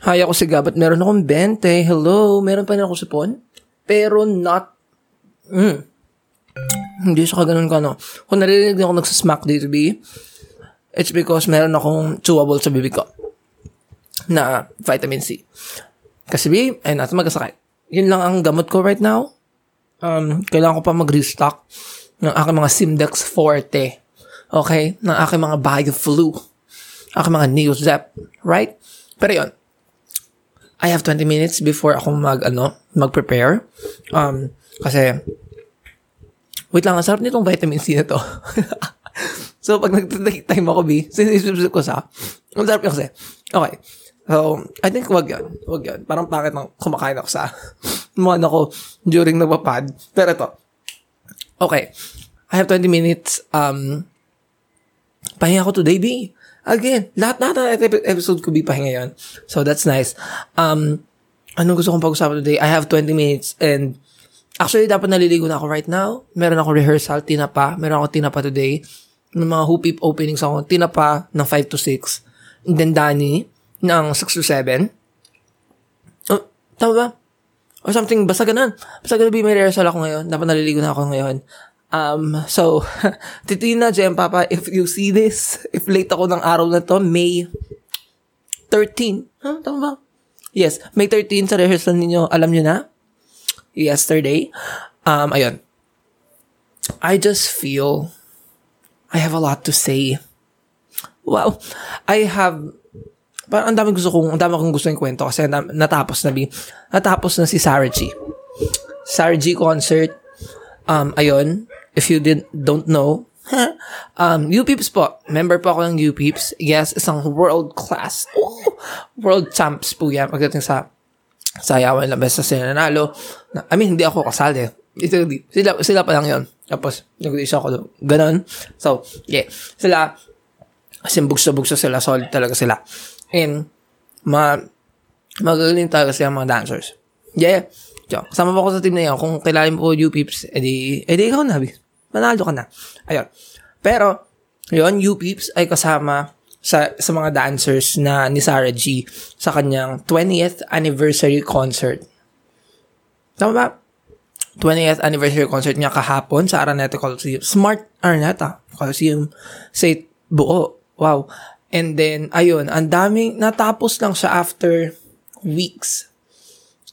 Hi, ako si Gabat. Meron akong 20. Hello. Meron pa rin ako sipon. Pero not... Mm. Hindi siya ka ganun ka, no? Kung narinig din ako nagsasmack dito, B, it's because meron akong chewable sa bibig ko na vitamin C. Kasi B, ay natin magkasakit. Yun lang ang gamot ko right now. Um, kailangan ko pa mag-restock ng aking mga Simdex Forte. Okay? Ng aking mga Bioflu. Aking mga Neozep. Right? Pero yun. I have 20 minutes before ako mag, ano, mag-prepare. Um, kasi, wait lang, ang sarap nitong vitamin C na to. so, pag nag-take time ako, B, sinisip ko sa, ang sarap yun kasi. Okay. So, I think wag yan. Wag yan. Parang bakit nang kumakain ako sa mga ako during nagpapad. Pero ito. Okay. I have 20 minutes. Um, pahinga ko today, B. Again, lahat na episode ko, B, pahinga yon So, that's nice. Um, anong gusto kong pag-usapan today? I have 20 minutes and actually, dapat naliligo na ako right now. Meron ako rehearsal, tinapa. Meron ako tinapa today. Ng mga hoopip openings ako. Tinapa ng 5 to 6. And then, Danny, ng 6 to 7. Oh, tama ba? Or something, basta ganun. Basta ganun, may rehearsal ako ngayon. Dapat naliligo na ako ngayon. Um, so, Titina, Jem, Papa, if you see this, if late ako ng araw na to, May 13. Huh? Tama ba? Yes, May 13 sa rehearsal ninyo, alam nyo na? Yesterday. Um, ayun. I just feel I have a lot to say. Wow. I have parang ang dami gusto kong, ang dami kong gusto yung kwento kasi na, natapos na, natapos na si Sarah G. Sarah G concert, um, ayun, if you didn't, don't know, um, U-Peeps po. Member po ako ng U-Peeps. Yes, isang world class. Oh, world champs po yan pagdating sa sayawan lang best na sila nanalo. Na, I mean, hindi ako kasali. Ito, sila, sila pa lang yon Tapos, nag-isa ako. Ganon. So, yeah. Sila, kasi bugsa-bugsa sila. Solid talaga sila. And, ma, magagaling talaga siya mga dancers. Yeah. So, kasama po ako sa team na yan. Kung kilala mo po U-Peeps, edi, edi ikaw na. Manalo ka na. Ayun. Pero, yun, U-Peeps ay kasama sa, sa mga dancers na ni Sarah G sa kanyang 20th anniversary concert. Tama ba? 20th anniversary concert niya kahapon sa Araneta Coliseum. Smart Araneta Coliseum. Say, buo. Wow. And then, ayun, ang daming, natapos lang siya after weeks.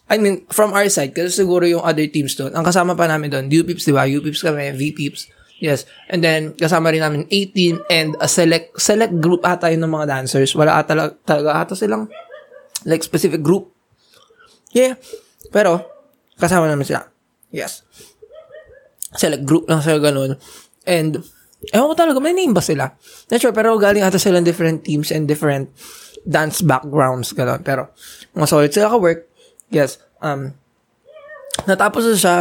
I mean, from our side, kasi siguro yung other teams doon, ang kasama pa namin doon, U-Pips, di ba? U-Pips kami, V-Pips. Yes. And then, kasama rin namin 18 and a select, select group ata yun ng mga dancers. Wala ata talaga, ata silang, like, specific group. Yeah. Pero, kasama namin sila. Yes. Select group lang sila ganun. And, Ewan ko talaga, may name ba sila? Not sure, pero galing ata sila different teams and different dance backgrounds, gano'n. Pero, mga solid sila ka-work. Yes. Um, natapos na siya.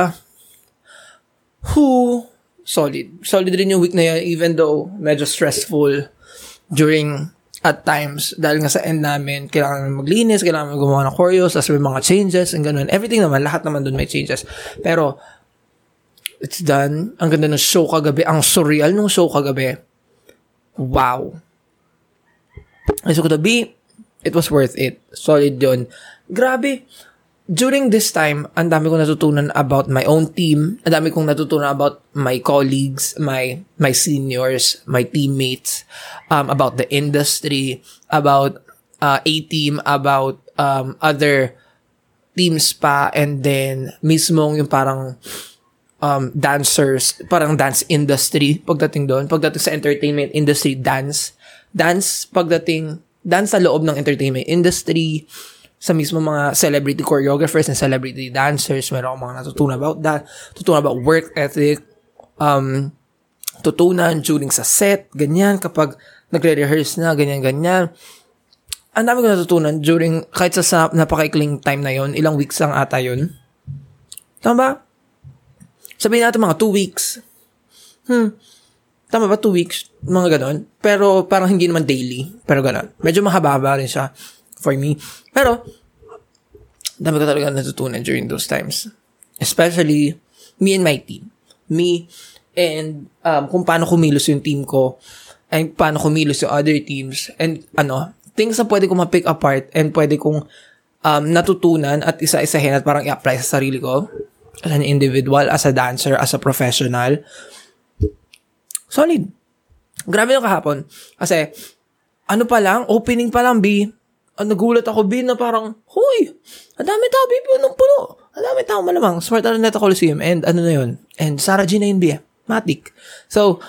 Who, solid. Solid rin yung week na yun, even though medyo stressful during at times, dahil nga sa end namin, kailangan namin maglinis, kailangan namin gumawa ng choreos, tapos may mga changes, and ganun. Everything naman, lahat naman dun may changes. Pero, It's done. Ang ganda ng show kagabi. Ang surreal ng show kagabi. Wow. Ay, so kagabi, it was worth it. Solid yun. Grabe. During this time, ang dami kong natutunan about my own team. Ang dami kong natutunan about my colleagues, my my seniors, my teammates, um, about the industry, about uh, a team, about um, other teams pa, and then mismong yung parang um, dancers, parang dance industry pagdating doon. Pagdating sa entertainment industry, dance. Dance pagdating, dance sa loob ng entertainment industry, sa mismo mga celebrity choreographers and celebrity dancers. Meron akong mga natutunan about that. Tutunan about work ethic. Um, tutunan during sa set, ganyan, kapag nagre-rehearse na, ganyan-ganyan. Ang dami ko natutunan during, kahit sa, sa napakaikling time na yon ilang weeks lang ata yon Tama ba? Sabihin natin mga two weeks. Hmm. Tama ba? Two weeks? Mga ganon. Pero parang hindi naman daily. Pero ganon. Medyo mahaba rin siya for me. Pero, dami ko talaga natutunan during those times. Especially, me and my team. Me and um, kung paano kumilos yung team ko and paano kumilos yung other teams and ano, things na pwede kong ma-pick apart and pwede kong um, natutunan at isa-isahin at parang i-apply sa sarili ko as an individual, as a dancer, as a professional. Solid. Grabe yung kahapon. Kasi, ano pa lang, opening pa lang, B, uh, nagulat ako, B, na parang, huy, ang dami tao, B, punong puno. Ang dami tao malamang. Smart Araneta Coliseum. And ano na yun? And Sarah G na B. Matic. So,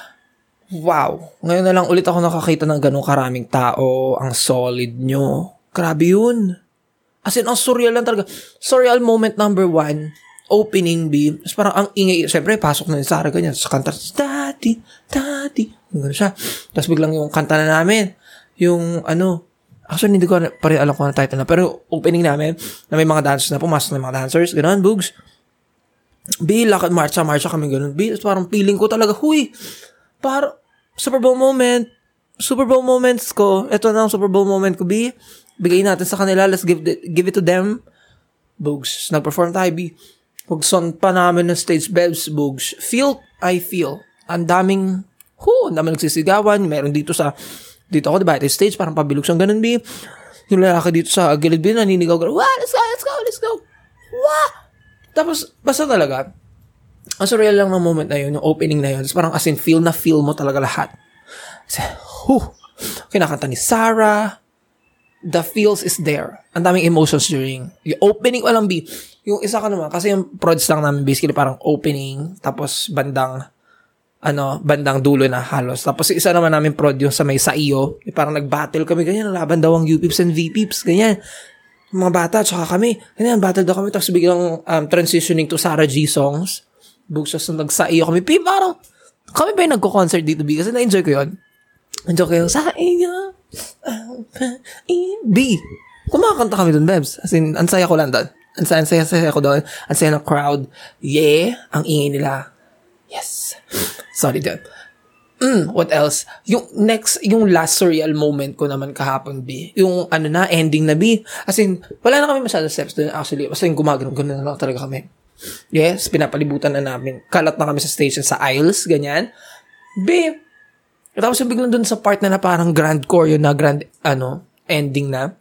wow. Ngayon na lang ulit ako nakakita ng ganong karaming tao. Ang solid nyo. Grabe yun. As in, ang surreal lang talaga. Surreal moment number one opening beam. Tapos parang ang ingay, syempre, pasok na ni Sarah ganyan. Sa kanta, Daddy, Daddy. Ganun siya. Tapos biglang yung kanta na namin, yung ano, actually hindi ko pa rin alam kung ano title na, pero opening namin, na may mga dancers na pumasok na mga dancers, ganun, bugs. B, lakad, marcha, marcha kami ganun. B, parang feeling ko talaga, huy, parang, Super Bowl moment, Super Bowl moments ko, ito na ang Super Bowl moment ko, B, bigay natin sa kanila, let's give, the, give it to them. Bugs, nag-perform tayo, B Pagson pa namin ng stage bells, bugs. Feel, I feel. Ang daming, hu, ang daming nagsisigawan. Meron dito sa, dito ako, diba, at stage, parang pabilog siyang ganun, bi. Yung lalaki dito sa gilid, bi, naninigaw, wah, let's go, let's go, let's go. Wah! Tapos, basta talaga, ang surreal lang ng moment na yun, yung opening na yun. Tapos parang as in, feel na feel mo talaga lahat. Kasi, huh, kinakanta ni Sarah, the feels is there. Ang daming emotions during, yung opening, walang B, yung isa ka naman, kasi yung prods lang namin basically parang opening, tapos bandang, ano, bandang dulo na halos. Tapos isa naman namin prod yung sa may sa iyo, parang nag-battle kami, ganyan, laban daw ang UPips and VPips, ganyan. Mga bata, tsaka kami, ganyan, battle daw kami, tapos biglang um, transitioning to Sarah G songs. Bugsos na nag-sa iyo kami, pi, parang, kami ba yung nagko-concert dito? Kasi na-enjoy ko yun. Enjoy ko yung, sa iyo, B. Kumakanta kami dun, Bebs. As in, ansaya ko lang doon. Ang saya-saya ko doon. Ang saya ng crowd. Yeah, ang ingay nila. Yes. Sorry, dyan. Mm, what else? Yung next, yung last surreal moment ko naman kahapon, B. Yung ano na, ending na, B. As in, wala na kami masyado steps doon actually. Basta yung gumagano, gano'n na lang talaga kami. Yes, pinapalibutan na namin. Kalat na kami sa station, sa aisles, ganyan. B. Tapos yung biglang doon sa part na na parang grand choreo na grand, ano, ending na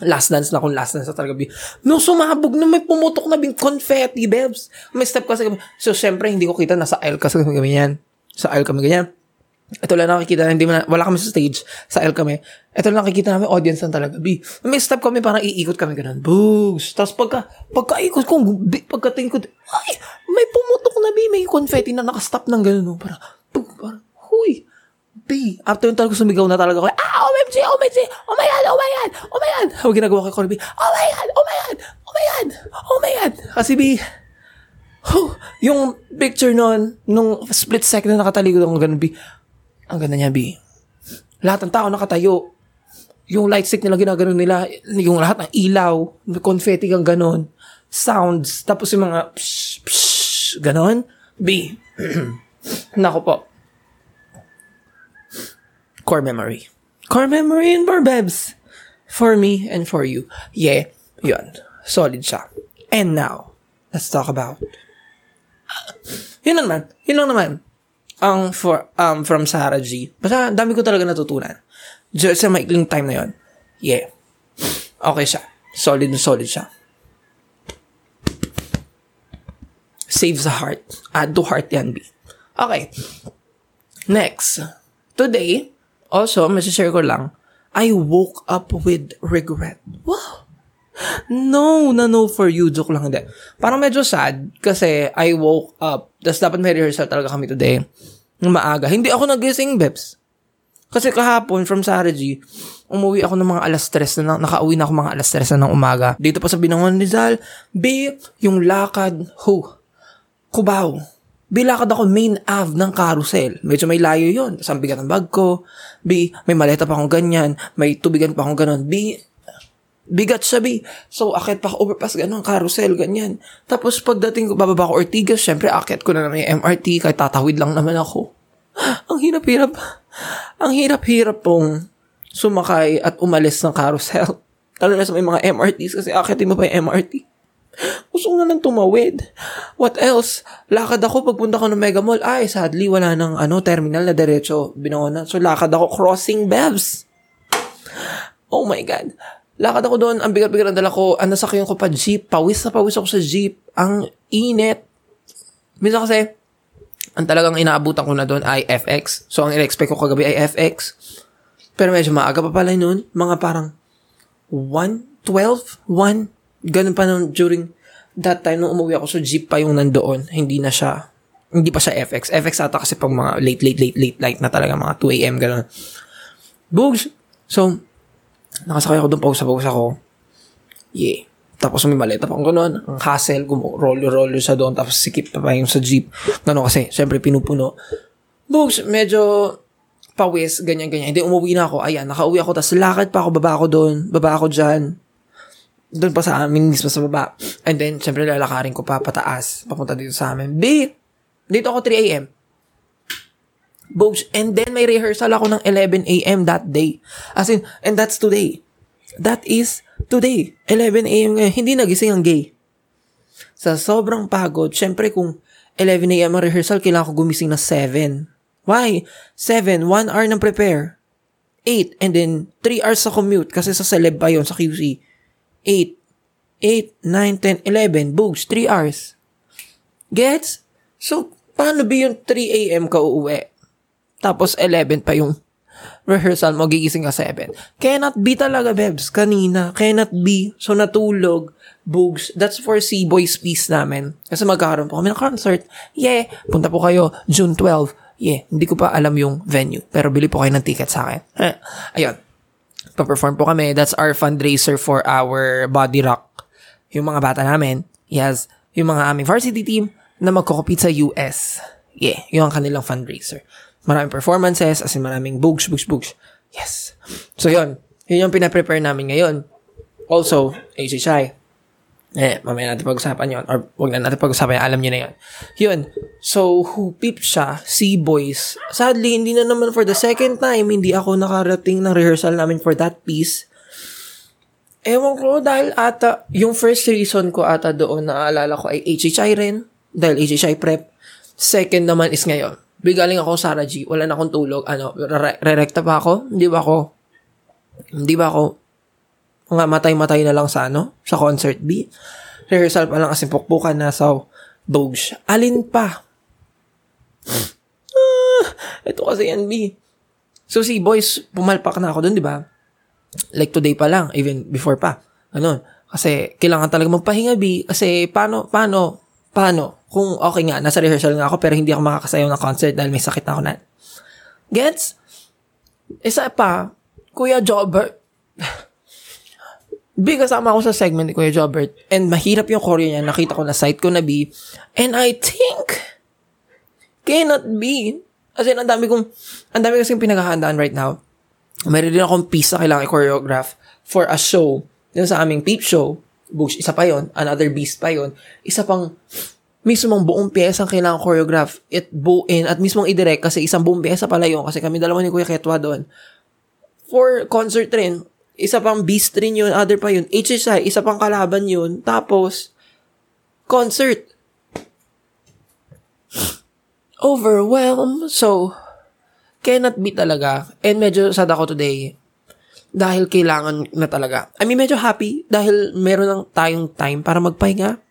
last dance na kung last dance na talaga. No, sumabog na may pumutok na bing confetti, bebs. May step kasi. So, syempre, hindi ko kita. Nasa aisle kasi kami ganyan. Sa aisle kami ganyan. Ito lang nakikita na hindi man, wala kami sa stage, sa aisle kami. Ito lang nakikita namin, audience lang talaga. B, may step kami, parang iikot kami ganun. Boogs. Tapos pagka, pagka-ikot ko, pagka-tingin ko, ay, may pumutok na, B, may confetti na nakastop ng ganun. No? Parang, parang, huy, B. After yung talaga sumigaw na talaga ako, ah, OMG, OMG, oh my God, oh my God, oh my God. Huwag ginagawa kay Corby, oh my God, oh my God, oh my God, oh my God. Kasi B, huh, yung picture nun, nung split second na nakataligod ako ganun, B, ang ganda niya, B. Lahat ng tao nakatayo. Yung light stick nila ginagano nila, yung lahat ng ilaw, confetti kang ganon, sounds, tapos yung mga psh, psh, ganon. B. Nako po core memory. Core memory in Barbebs. For me and for you. Yeah, yun. Solid siya. And now, let's talk about yun lang naman. Yun lang naman. Ang for, um, from Sarah G. Basta, dami ko talaga natutunan. Just sa maikling time na yun. Yeah. Okay siya. Solid na solid siya. Saves the heart. Add to heart yan, B. Okay. Next. Today, Also, share ko lang, I woke up with regret. Wow! No, na no for you. Joke lang, hindi. Parang medyo sad kasi I woke up. Tapos dapat may rehearsal talaga kami today. Maaga. Hindi ako nagising, Beps. Kasi kahapon, from Sarah G, umuwi ako ng mga alas stress na, nakauwi na ako mga alas stress na ng umaga. Dito pa sa Binangon Rizal, B, yung lakad, ho, kubaw bilakad ako main av ng carousel. Medyo may layo yon ang bigat ng bag ko. B, may maleta pa akong ganyan. May tubigan pa akong ganon. B, bigat siya, B. So, akit pa ako overpass, ganon, carousel, ganyan. Tapos, pagdating ko, bababa ko Ortigas, syempre, akit ko na naman yung MRT, kahit tatawid lang naman ako. Ang hirap-hirap. Ang hirap-hirap pong sumakay at umalis ng carousel. Lalo sa may mga MRTs kasi akitin mo pa yung MRT. Gusto ko na lang tumawid. What else? Lakad ako pagpunta ko ng Mega Mall. Ay, sadly, wala nang ano, terminal na diretso. Binawa na. So, lakad ako crossing Bevs. Oh my God. Lakad ako doon, ang bigat-bigat ang dala ko, ang nasakyan ko pa jeep, pawis na pawis ako sa jeep, ang init. Minsan kasi, ang talagang inaabutan ko na doon ay FX. So, ang in-expect ko kagabi ay FX. Pero medyo maaga pa pala noon, mga parang 1, 12, 1, ganun pa noon during that time nung umuwi ako sa jeep pa yung nandoon, hindi na siya, hindi pa siya FX. FX ata kasi pag mga late, late, late, late light na talaga, mga 2 a.m. ganun. Bugs! So, nakasakay ako doon, pausa-pausa ako. Yeah. Tapos may maleta pa ako ganun. Ang hassle, roll-roll sa doon, tapos sikip pa pa yung sa jeep. Ganun kasi, syempre pinupuno. Bugs, medyo pawis, ganyan-ganyan. Hindi, umuwi na ako. Ayan, nakauwi ako, tapos lakad pa ako, baba ako doon, baba ako dyan. Doon pa sa amin, mismo sa baba. And then, syempre, lalakarin ko pa pataas, papunta dito sa amin. B, dito ako 3 a.m. Bogs, and then may rehearsal ako ng 11 a.m. that day. As in, and that's today. That is today. 11 a.m. ngayon. Hindi nagising ang gay. Sa sobrang pagod, syempre kung 11 a.m. ang rehearsal, kailangan ko gumising na 7. Why? 7, 1 hour ng prepare. 8, and then 3 hours sa commute kasi sa celeb pa yon sa QC. 8, 8, 9, 10, 11, boogs, 3 hours. Gets? So, paano ba yung 3 a.m. ka uuwi? Tapos 11 pa yung rehearsal mo, gigising ka 7. Cannot be talaga, Bebs. Kanina. Cannot be. So, natulog. Boogs. That's for C-Boys piece namin. Kasi magkakaroon po kami ng concert. Yeah. Punta po kayo June 12. Yeah. Hindi ko pa alam yung venue. Pero bili po kayo ng ticket sa akin. Eh, ayun. Pa-perform po kami. That's our fundraiser for our body rock. Yung mga bata namin. Yes. Yung mga aming varsity team na magkukupit sa US. Yeah. Yung ang kanilang fundraiser. Maraming performances, as in maraming bugs, bugs, bugs. Yes. So, yun. Yun yung pinaprepare namin ngayon. Also, HHI. Eh, mamaya natin pag-usapan yun. Or, wag na natin pag-usapan yun. Alam nyo na yun. Yun. So, peep siya, si boys. Sadly, hindi na naman for the second time, hindi ako nakarating ng rehearsal namin for that piece. Ewan ko, dahil ata, yung first reason ko ata doon, naaalala ko ay HHI rin. Dahil HHI prep. Second naman is ngayon Bigaling ako sa G, wala na akong tulog. Ano, re-recta pa ako? Hindi ba ako, hindi ba ako, mga matay-matay na lang sa ano, sa concert B. Rehearsal pa lang kasi pukpukan na sa Doge. Alin pa? ah, ito kasi yan, B. So, si boys, pumalpak na ako dun, di ba? Like today pa lang, even before pa. Ano, kasi kailangan talaga magpahinga, B. Kasi paano, paano, paano? Kung okay nga, nasa rehearsal nga ako pero hindi ako makakasayaw ng concert dahil may sakit na ako na. Gets? Isa pa, Kuya Jobert. B, kasama ako sa segment ni Kuya Jobert. And mahirap yung choreo niya. Nakita ko na site ko na B. And I think, cannot be. As in, ang dami kong, ang dami kasing pinaghahandaan right now. Meron din akong piece na kailangan i-choreograph for a show. Yun sa aming peep show. Books, isa pa yon Another beast pa yon Isa pang mismong buong piyesa ang kailangan choreograph at buuin at mismong i-direct kasi isang buong piyesa pala yun kasi kami dalawa ni Kuya Ketwa doon. For concert rin, isa pang beast rin yun, other pa yun. HSI, isa pang kalaban yun. Tapos, concert. Overwhelmed. So, cannot be talaga. And medyo sad ako today dahil kailangan na talaga. I mean, medyo happy dahil meron lang tayong time para magpahinga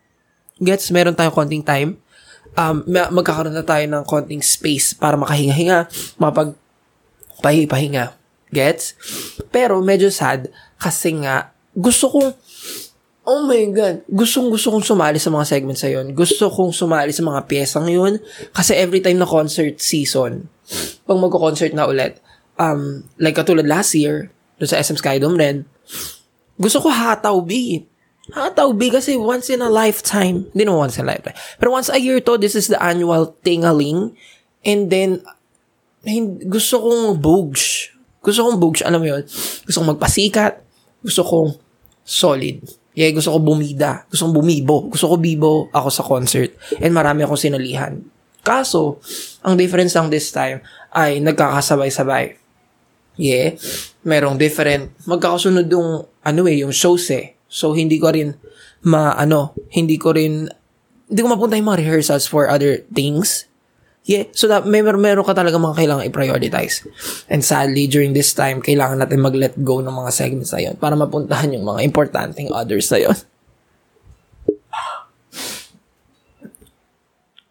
Gets, meron tayong konting time. Um, magkakaroon na tayo ng konting space para makahinga-hinga, mapag pahinga. Gets? Pero medyo sad kasi nga gusto kong Oh my God. Gustong gusto kong sumali sa mga segments sa yun. Gusto kong sumali sa mga piyesang yun. Kasi every time na concert season, pag magko-concert na ulit, um, like katulad last year, doon sa SM Skydome rin, gusto ko hataw, B. Hataw B kasi once in a lifetime. Hindi naman once in a lifetime. Pero once a year to, this is the annual tingaling. And then, gusto kong bugs. Gusto kong bugs, alam mo yun. Gusto kong magpasikat. Gusto kong solid. Yeah, gusto ko bumida. Gusto kong bumibo. Gusto ko bibo ako sa concert. And marami akong sinalihan. Kaso, ang difference lang this time ay nagkakasabay-sabay. Yeah. Merong different. Magkakasunod yung, ano eh, yung shows eh. So, hindi ko rin ma, ano, hindi ko rin, hindi ko mapunta yung mga rehearsals for other things. Yeah, so that may mer- meron ka talaga mga kailangan i-prioritize. And sadly, during this time, kailangan natin mag-let go ng mga segments na yun para mapuntahan yung mga importanteng others na yun.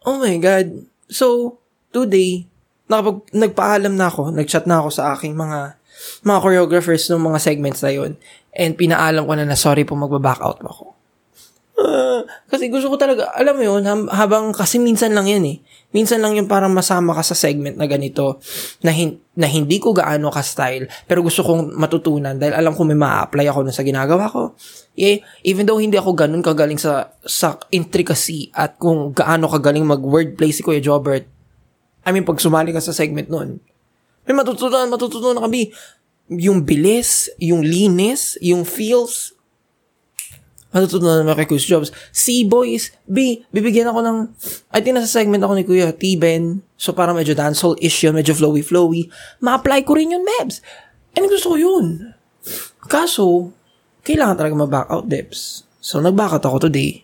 Oh my God. So, today, nakapag, nagpaalam na ako, nagchat na ako sa aking mga mga choreographers ng mga segments na yun. And pinaalam ko na na sorry po magbaback out ako. Uh, kasi gusto ko talaga, alam mo yun, habang, kasi minsan lang yan eh. Minsan lang yung parang masama ka sa segment na ganito, na, hin, na hindi ko gaano ka-style, pero gusto kong matutunan dahil alam ko may ma-apply ako na sa ginagawa ko. Yeah, even though hindi ako ganun kagaling sa, sa intricacy at kung gaano kagaling mag-wordplay si Kuya Jobert, I mean, pag sumali ka sa segment nun, may matutunan, matutunan kami. Yung bilis, yung linis, yung feels, matutunan naman kay Kuya Jobs. C, boys, B, bibigyan ako ng, I think nasa segment ako ni Kuya T-Ben, so para medyo dancehall-ish yun, medyo flowy-flowy, ma-apply ko rin yun, Mebs. And gusto ko yun. Kaso, kailangan talaga ma-back out, Debs. So, nag-back out ako today.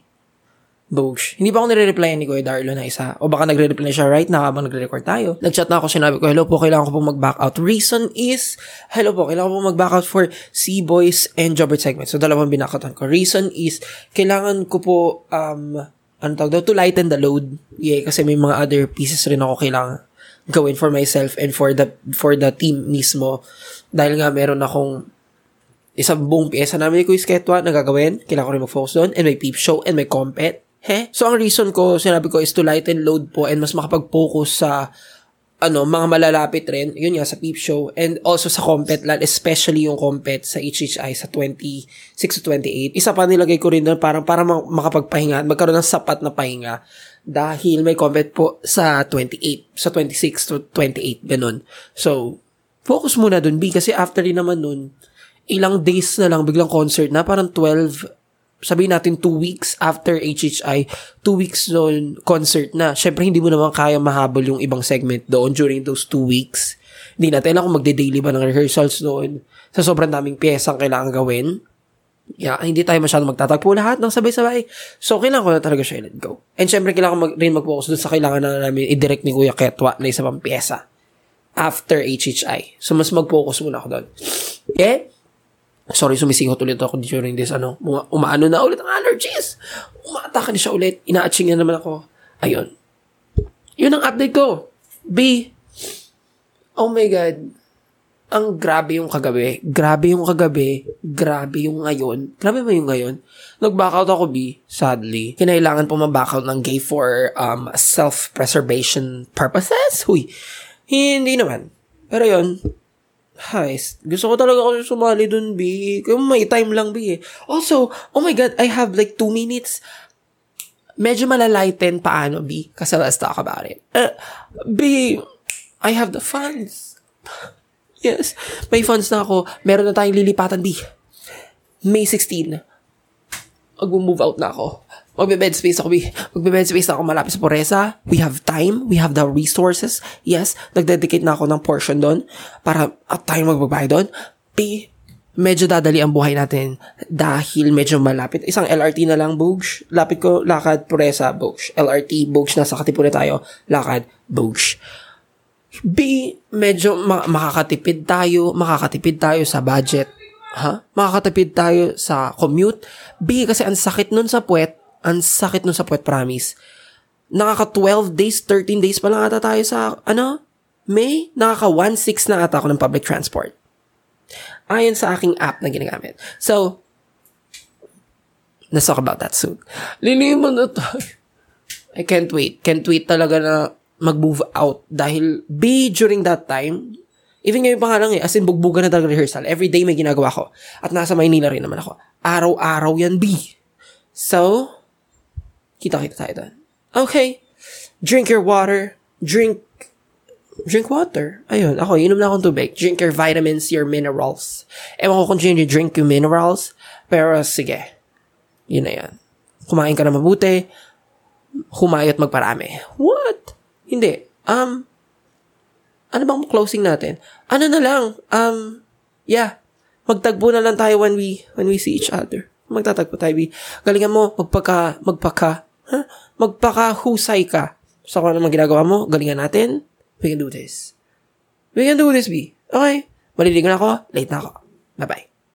Bosh. Hindi pa ako nire-reply ni Kuya Darlo na isa. O baka nagre-reply siya right na habang nagre-record tayo. Nag-chat na ako, sinabi ko, hello po, kailangan ko po mag-back out. Reason is, hello po, kailangan ko po mag-back out for C-Boys and Jobbert segment. So, dalawang binakatan ko. Reason is, kailangan ko po, um, ano tawag daw, to lighten the load. Yeah, kasi may mga other pieces rin ako kailangan gawin for myself and for the for the team mismo. Dahil nga meron akong isang buong pyesa namin ni Kuya Sketwa na gagawin. Kailangan ko rin mag-focus doon. And may peep show and may compet. He? So, ang reason ko, sinabi ko, is to lighten load po and mas makapag-focus sa ano, mga malalapit rin, yun nga, sa peep show, and also sa compet especially yung compet sa HHI sa 26 to 28. Isa pa nilagay ko rin doon parang para makapagpahinga, magkaroon ng sapat na pahinga dahil may compet po sa 28, sa 26 to 28, ganun. So, focus muna doon, B, kasi after rin naman nun, ilang days na lang, biglang concert na, parang 12 sabihin natin two weeks after HHI, two weeks noon, concert na. Syempre, hindi mo naman kaya mahabol yung ibang segment doon during those two weeks. Hindi natin alam kung magde-daily ba ng rehearsals doon. Sa sobrang daming piyesang kailangan gawin. Yeah, hindi tayo masyadong magtatagpo lahat ng sabay-sabay. So, kailangan ko na talaga siya let go. And syempre, kailangan mag, rin mag-focus doon sa kailangan na namin i-direct ni Kuya Ketwa na isa pang piyesa after HHI. So, mas mag-focus muna ako doon. Okay? Sorry, sumisingot ulit ako during this, ano, uma- umaano na ulit ang allergies. Umaatake na siya ulit. Ina-atching na naman ako. Ayun. Yun ang update ko. B. Oh my God. Ang grabe yung kagabi. Grabe yung kagabi. Grabe yung ngayon. Grabe ba yung ngayon? Nag-backout ako, B. Sadly. Kinailangan po ma-backout ng gay for um, self-preservation purposes? Huy. Hindi naman. Pero yun, Heist. Gusto ko talaga kasi sumali dun, B. Kung may time lang, B. Eh. Also, oh my God, I have like two minutes. Medyo malalighten paano, B. Kasi let's talk about it. Uh, B, I have the funds. Yes. May funds na ako. Meron na tayong lilipatan, B. May 16. Mag-move out na ako. Magbe-bed space ako, magbe-bed space ako malapit sa Poresa. We have time. We have the resources. Yes, nagdedicate na ako ng portion doon para at tayo magbabayad doon. B, medyo dadali ang buhay natin dahil medyo malapit. Isang LRT na lang, Bogs. Lapit ko, lakad, Poresa, Bogs. LRT, Bogs, nasa Katipunan tayo. Lakad, Bogs. B, medyo ma- makakatipid tayo, makakatipid tayo sa budget. Ha? Makakatipid tayo sa commute. B, kasi ang sakit nun sa puwet, ang sakit nun sa puwet, promise. Nakaka 12 days, 13 days pa lang ata tayo sa, ano, May, nakaka 1.6 na ata ako ng public transport. Ayon sa aking app na ginagamit. So, let's talk about that soon. Liliman na tayo. I can't wait. Can't wait talaga na mag-move out dahil B, during that time, even ngayon pa nga lang eh, as in bugbugan na talaga rehearsal. Every day may ginagawa ko. At nasa Maynila rin naman ako. Araw-araw yan, B. So, Kita-kita tayo doon. Okay. Drink your water. Drink drink water. Ayun, ako, inom na akong tubig. Drink your vitamins, your minerals. Ewan ko kung sino drink yung minerals, pero sige. Yun na yan. Kumain ka na mabuti, humayot magparami. What? Hindi. Um, ano bang closing natin? Ano na lang, um, yeah, magtagbo na lang tayo when we, when we see each other. Magtatagpo tayo. Galingan mo, magpaka, magpaka, huh? magpakahusay ka Sa kung ano naman ginagawa mo, galingan natin. We can do this. We can do this, B. Okay. Maliligo na ako. Late na ako. Bye-bye.